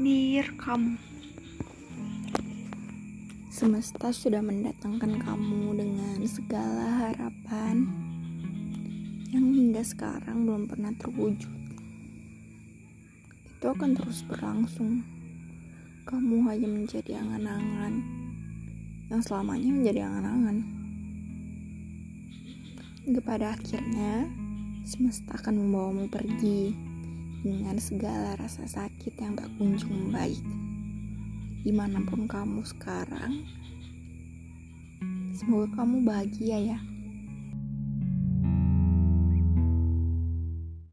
terakhir kamu. Semesta sudah mendatangkan kamu dengan segala harapan yang hingga sekarang belum pernah terwujud. Itu akan terus berlangsung. Kamu hanya menjadi angan-angan yang selamanya menjadi angan-angan. Hingga pada akhirnya, semesta akan membawamu pergi dengan segala rasa sakit yang tak kunjung membaik. Di mana pun kamu sekarang, semoga kamu bahagia ya.